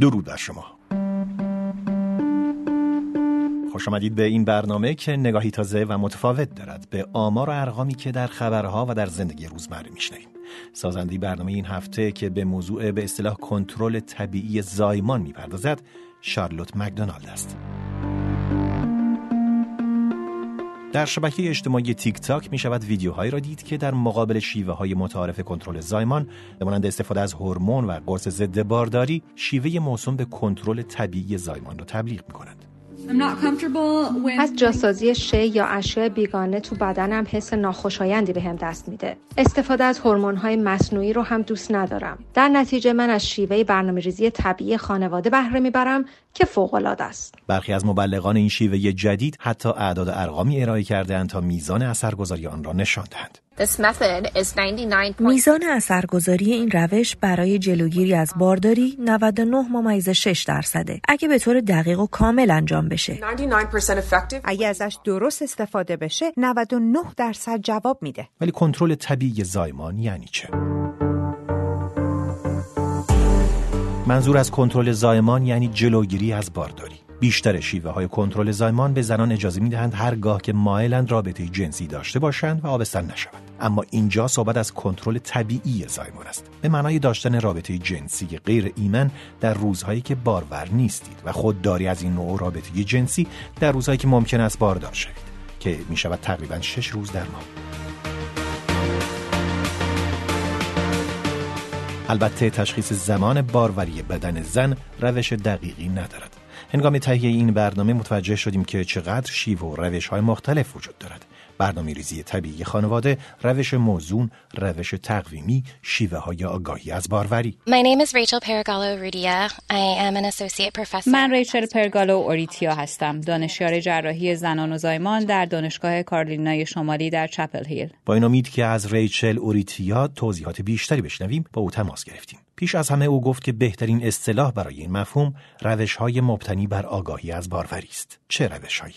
درود بر شما. خوش آمدید به این برنامه که نگاهی تازه و متفاوت دارد به آمار و ارقامی که در خبرها و در زندگی روزمره میشنویم. سازنده برنامه این هفته که به موضوع به اصطلاح کنترل طبیعی زایمان می‌پردازد شارلوت مکدونالد است. در شبکه اجتماعی تیک تاک می شود ویدیوهایی را دید که در مقابل شیوه های متعارف کنترل زایمان مانند استفاده از هورمون و قرص ضد بارداری شیوه موسوم به کنترل طبیعی زایمان را تبلیغ می کنند. از جاسازی شی یا اشیاء بیگانه تو بدنم حس ناخوشایندی به هم دست میده. استفاده از های مصنوعی رو هم دوست ندارم. در نتیجه من از شیوه برنامه ریزی طبیعی خانواده بهره می‌برم که فوق العاده است. برخی از مبلغان این شیوه جدید حتی اعداد ارقامی ارائه کرده تا میزان اثرگذاری آن را نشان دهند. میزان اثرگذاری این روش برای جلوگیری از بارداری 99 ممیز 6 درصده. اگه به طور دقیق و کامل انجام بشه. اگه ازش درست استفاده بشه 99 درصد جواب میده. ولی کنترل طبیعی زایمان یعنی چه؟ منظور از کنترل زایمان یعنی جلوگیری از بارداری. بیشتر شیوه های کنترل زایمان به زنان اجازه می دهند هرگاه که مایلند رابطه جنسی داشته باشند و آبستن نشوند اما اینجا صحبت از کنترل طبیعی زایمان است. به معنای داشتن رابطه جنسی غیر ایمن در روزهایی که بارور نیستید و خودداری از این نوع رابطه جنسی در روزهایی که ممکن است باردار شوید که می شود تقریبا شش روز در ماه. البته تشخیص زمان باروری بدن زن روش دقیقی ندارد. هنگام تهیه این برنامه متوجه شدیم که چقدر شیوه و روش های مختلف وجود دارد برنامه ریزی طبیعی خانواده، روش موزون، روش تقویمی، شیوه های آگاهی از باروری. من ریچل پرگالو اوریتیا هستم. دانشیار جراحی زنان و زایمان در دانشگاه کارلینای شمالی در چپل هیل. با این امید که از ریچل اوریتیا توضیحات بیشتری بشنویم، با او تماس گرفتیم. پیش از همه او گفت که بهترین اصطلاح برای این مفهوم روش های مبتنی بر آگاهی از باروری است. چه روش هایی؟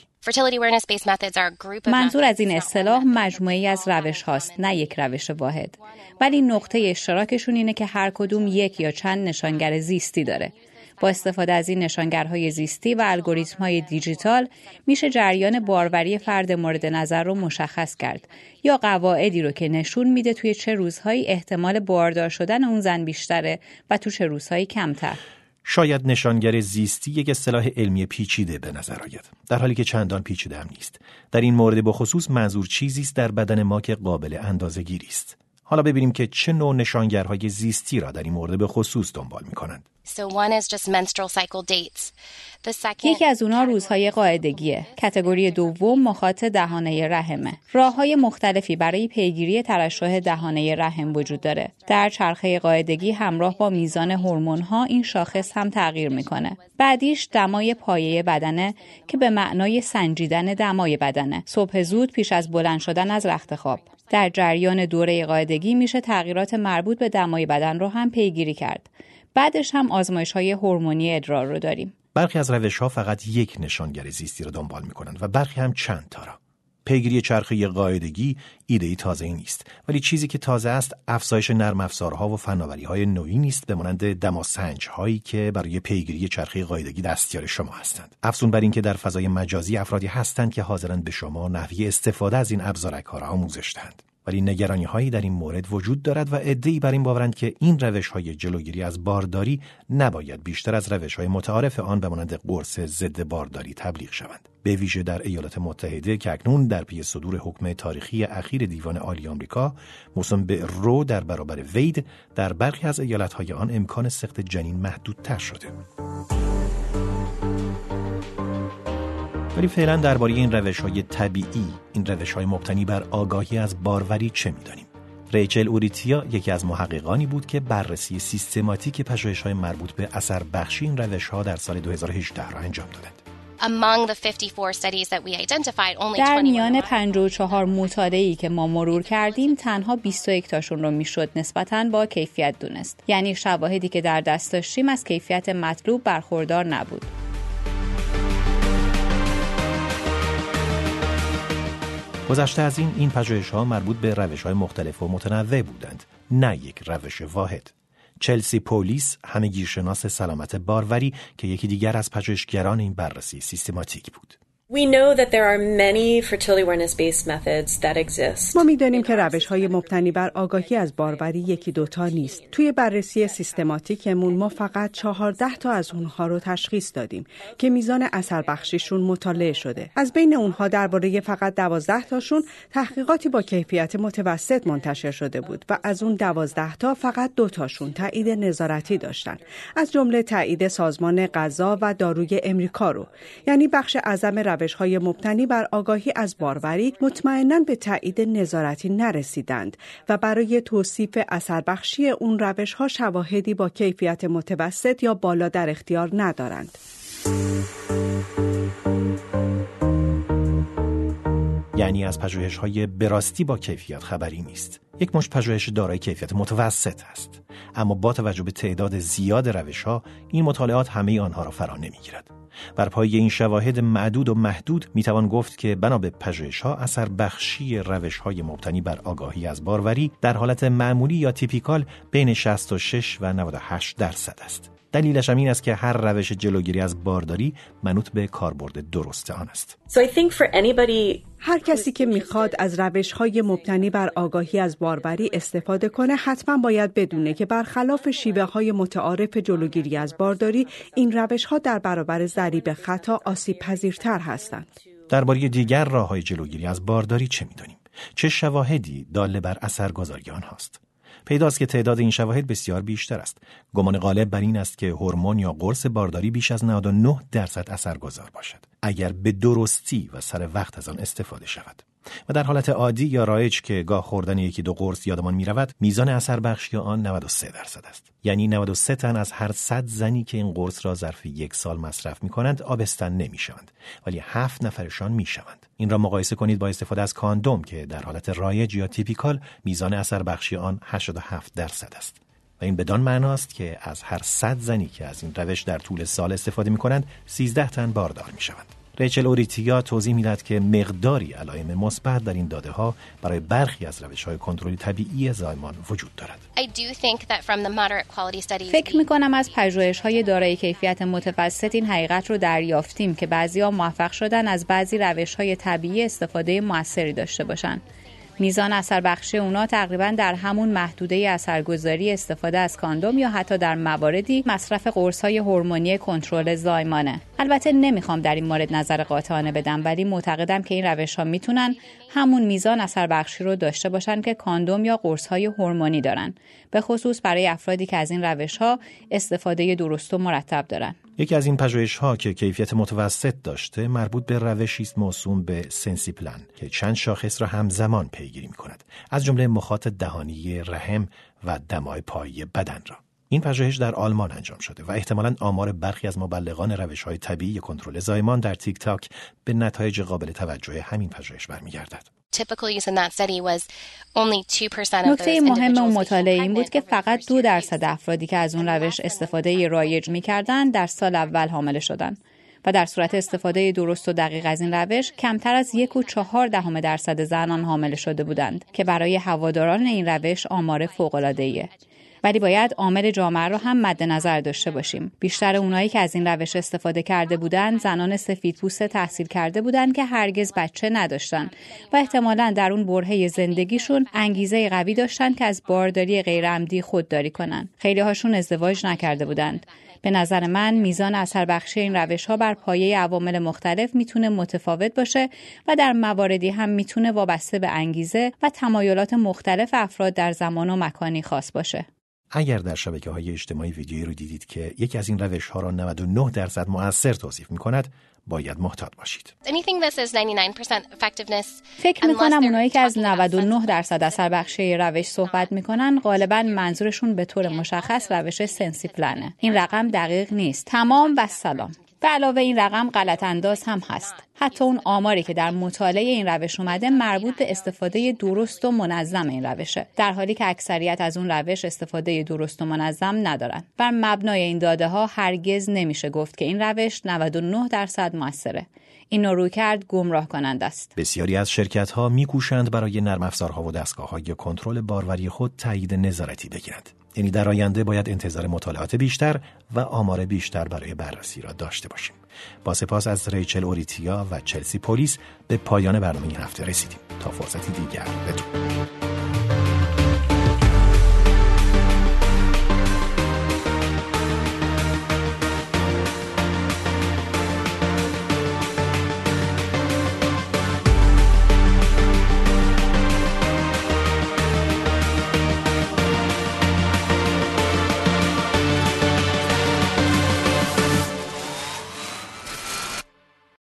منظور از این اصطلاح مجموعی از روش هاست نه یک روش واحد ولی نقطه اشتراکشون اینه که هر کدوم یک یا چند نشانگر زیستی داره با استفاده از این نشانگرهای زیستی و الگوریتم های دیجیتال میشه جریان باروری فرد مورد نظر رو مشخص کرد. یا قواعدی رو که نشون میده توی چه روزهایی احتمال باردار شدن اون زن بیشتره و تو چه روزهایی کمتر. شاید نشانگر زیستی یک اصطلاح علمی پیچیده به نظر آید در حالی که چندان پیچیده هم نیست. در این مورد بخصوص منظور چیزی است در بدن ما که قابل اندازه گیری است. حالا ببینیم که چه نوع نشانگرهای زیستی را در این مورد به خصوص دنبال می کنند. یکی از اونا روزهای قاعدگیه. کتگوری دوم مخاط دهانه رحمه. راه های مختلفی برای پیگیری ترشح دهانه رحم وجود داره. در چرخه قاعدگی همراه با میزان هورمون ها این شاخص هم تغییر می‌کنه. بعدیش دمای پایه بدنه که به معنای سنجیدن دمای بدنه. صبح زود پیش از بلند شدن از رخت خواب. در جریان دوره قاعدگی میشه تغییرات مربوط به دمای بدن رو هم پیگیری کرد. بعدش هم آزمایش های هورمونی ادرار رو داریم. برخی از روش ها فقط یک نشانگر زیستی را دنبال می کنند و برخی هم چند تا را. پیگیری چرخه قاعدگی ایده تازه ای نیست ولی چیزی که تازه است افزایش نرم افزارها و فناوری های نوعی نیست به مانند دماسنج هایی که برای پیگیری چرخه قاعدگی دستیار شما هستند افزون بر اینکه در فضای مجازی افرادی هستند که حاضرند به شما نحوی استفاده از این ابزارک ها را آموزش دهند ولی نگرانی هایی در این مورد وجود دارد و عدهای بر این باورند که این روش های جلوگیری از بارداری نباید بیشتر از روش های متعارف آن به مانند قرص ضد بارداری تبلیغ شوند. به ویژه در ایالات متحده که اکنون در پی صدور حکم تاریخی اخیر دیوان عالی آمریکا موسوم به رو در برابر وید در برخی از های آن امکان سخت جنین محدودتر شده. ولی فعلا درباره این روش های طبیعی این روش های مبتنی بر آگاهی از باروری چه می‌دانیم؟ ریچل اوریتیا یکی از محققانی بود که بررسی سیستماتیک پژوهش های مربوط به اثر بخشی این روش ها در سال 2018 را انجام دادند. در میان 54 مطالعه ای که ما مرور کردیم تنها 21 تاشون رو می‌شد نسبتا با کیفیت دونست. یعنی شواهدی که در دست داشتیم از کیفیت مطلوب برخوردار نبود. گذشته از این این پژوهش ها مربوط به روش های مختلف و متنوع بودند نه یک روش واحد چلسی پولیس همگیرشناس سلامت باروری که یکی دیگر از پژوهشگران این بررسی سیستماتیک بود. ما می‌دانیم که روش های مبتنی بر آگاهی از باروری یکی دوتا نیست. توی بررسی سیستماتیکمون ما فقط چهارده تا از اونها رو تشخیص دادیم که میزان اثر بخشیشون مطالعه شده. از بین اونها درباره فقط دوازده تاشون تحقیقاتی با کیفیت متوسط منتشر شده بود و از اون دوازده تا فقط دو تاشون تایید نظارتی داشتن. از جمله تایید سازمان غذا و داروی امریکا رو. یعنی بخش اعظم روش های مبتنی بر آگاهی از باروری مطمئنا به تایید نظارتی نرسیدند و برای توصیف اثر بخشی اون روش ها شواهدی با کیفیت متوسط یا بالا در اختیار ندارند. یعنی از پژوهش های براستی با کیفیت خبری نیست. یک مش پژوهش دارای کیفیت متوسط است. اما با توجه به تعداد زیاد روش ها این مطالعات همه آنها را فرا نمی‌گیرد. بر پای این شواهد معدود و محدود می‌توان گفت که بنا به پژوهش ها اثر بخشی روش های مبتنی بر آگاهی از باروری در حالت معمولی یا تیپیکال بین 66 و 98 درصد است. دلیلش هم این است که هر روش جلوگیری از بارداری منوط به کاربرد درست آن است. هر کسی که می‌خواد از روش های مبتنی بر آگاهی از باروری استفاده کنه حتما باید بدونه که برخلاف شیوه های متعارف جلوگیری از بارداری این روش ها در برابر ضریب خطا آسیب پذیرتر هستند. درباره دیگر راه های جلوگیری از بارداری چه می‌دانیم؟ چه شواهدی داله بر اثرگذاری آنهاست؟ پیداست که تعداد این شواهد بسیار بیشتر است. گمان غالب بر این است که هورمون یا قرص بارداری بیش از 99 درصد اثرگذار باشد اگر به درستی و سر وقت از آن استفاده شود. و در حالت عادی یا رایج که گاه خوردن یکی دو قرص یادمان می رود میزان اثر بخشی آن 93 درصد است. یعنی 93 تن از هر 100 زنی که این قرص را ظرف یک سال مصرف می کنند آبستن نمی شوند ولی هفت نفرشان می شوند این را مقایسه کنید با استفاده از کاندوم که در حالت رایج یا تیپیکال میزان اثر بخشی آن 87 درصد است. و این بدان معناست که از هر 100 زنی که از این روش در طول سال استفاده می کنند 13 تن باردار می شوند ریچل اوریتیا توضیح می‌داد که مقداری علائم مثبت در این داده ها برای برخی از روش های کنترل طبیعی زایمان وجود دارد. فکر می کنم از پژوهش های دارای کیفیت متوسط این حقیقت رو دریافتیم که بعضی موفق شدن از بعضی روش های طبیعی استفاده موثری داشته باشند. میزان اثر بخشی اونا تقریبا در همون محدوده اثرگذاری استفاده از کاندوم یا حتی در مواردی مصرف قرص های هورمونی کنترل زایمانه. البته نمی‌خوام در این مورد نظر قاطعانه بدم ولی معتقدم که این روش ها می‌تونن همون میزان اثر بخشی رو داشته باشن که کاندوم یا قرص های هورمونی دارن. به خصوص برای افرادی که از این روش ها استفاده درست و مرتب دارن. یکی از این پژوهش ها که کیفیت متوسط داشته مربوط به روشی است موسوم به Sensiplan که چند شاخص را همزمان پیگیری می کند از جمله مخاط دهانی رحم و دمای پایی بدن را این پژوهش در آلمان انجام شده و احتمالا آمار برخی از مبلغان روش های طبیعی کنترل زایمان در تیک تاک به نتایج قابل توجه همین پژوهش برمیگردد. نکته مهم اون مطالعه این بود که فقط دو درصد افرادی که از اون روش استفاده رایج می‌کردن در سال اول حامله شدن و در صورت استفاده درست و دقیق از این روش کمتر از یک و چهار دهم درصد زنان حامله شده بودند که برای هواداران این روش آمار فوق‌العاده‌ایه. ولی باید عامل جامعه رو هم مد نظر داشته باشیم. بیشتر اونایی که از این روش استفاده کرده بودند زنان سفید پوست تحصیل کرده بودند که هرگز بچه نداشتن و احتمالا در اون برهه زندگیشون انگیزه قوی داشتن که از بارداری غیرعمدی خودداری کنن. خیلی هاشون ازدواج نکرده بودند. به نظر من میزان اثر بخشی این روش ها بر پایه عوامل مختلف می‌تونه متفاوت باشه و در مواردی هم می‌تونه وابسته به انگیزه و تمایلات مختلف افراد در زمان و مکانی خاص باشه. اگر در شبکه های اجتماعی ویدیویی رو دیدید که یکی از این روش ها را 99 درصد مؤثر توصیف می کند باید محتاط باشید. فکر می کنم اونایی که از 99 درصد اثر بخشی روش صحبت می کنن غالبا منظورشون به طور مشخص روش سنسیپلنه. این رقم دقیق نیست. تمام و سلام. به علاوه این رقم غلط انداز هم هست. حتی اون آماری که در مطالعه این روش اومده مربوط به استفاده درست و منظم این روشه. در حالی که اکثریت از اون روش استفاده درست و منظم ندارن. بر مبنای این داده ها هرگز نمیشه گفت که این روش 99 درصد موثره. این رو کرد گمراه کنند است. بسیاری از شرکت ها میکوشند برای نرم افزارها و دستگاه های کنترل باروری خود تایید نظارتی بگیرند. یعنی در آینده باید انتظار مطالعات بیشتر و آمار بیشتر برای بررسی را داشته باشیم. با سپاس از ریچل اوریتیا و چلسی پلیس به پایان برنامه این هفته رسیدیم. تا فرصتی دیگر بدون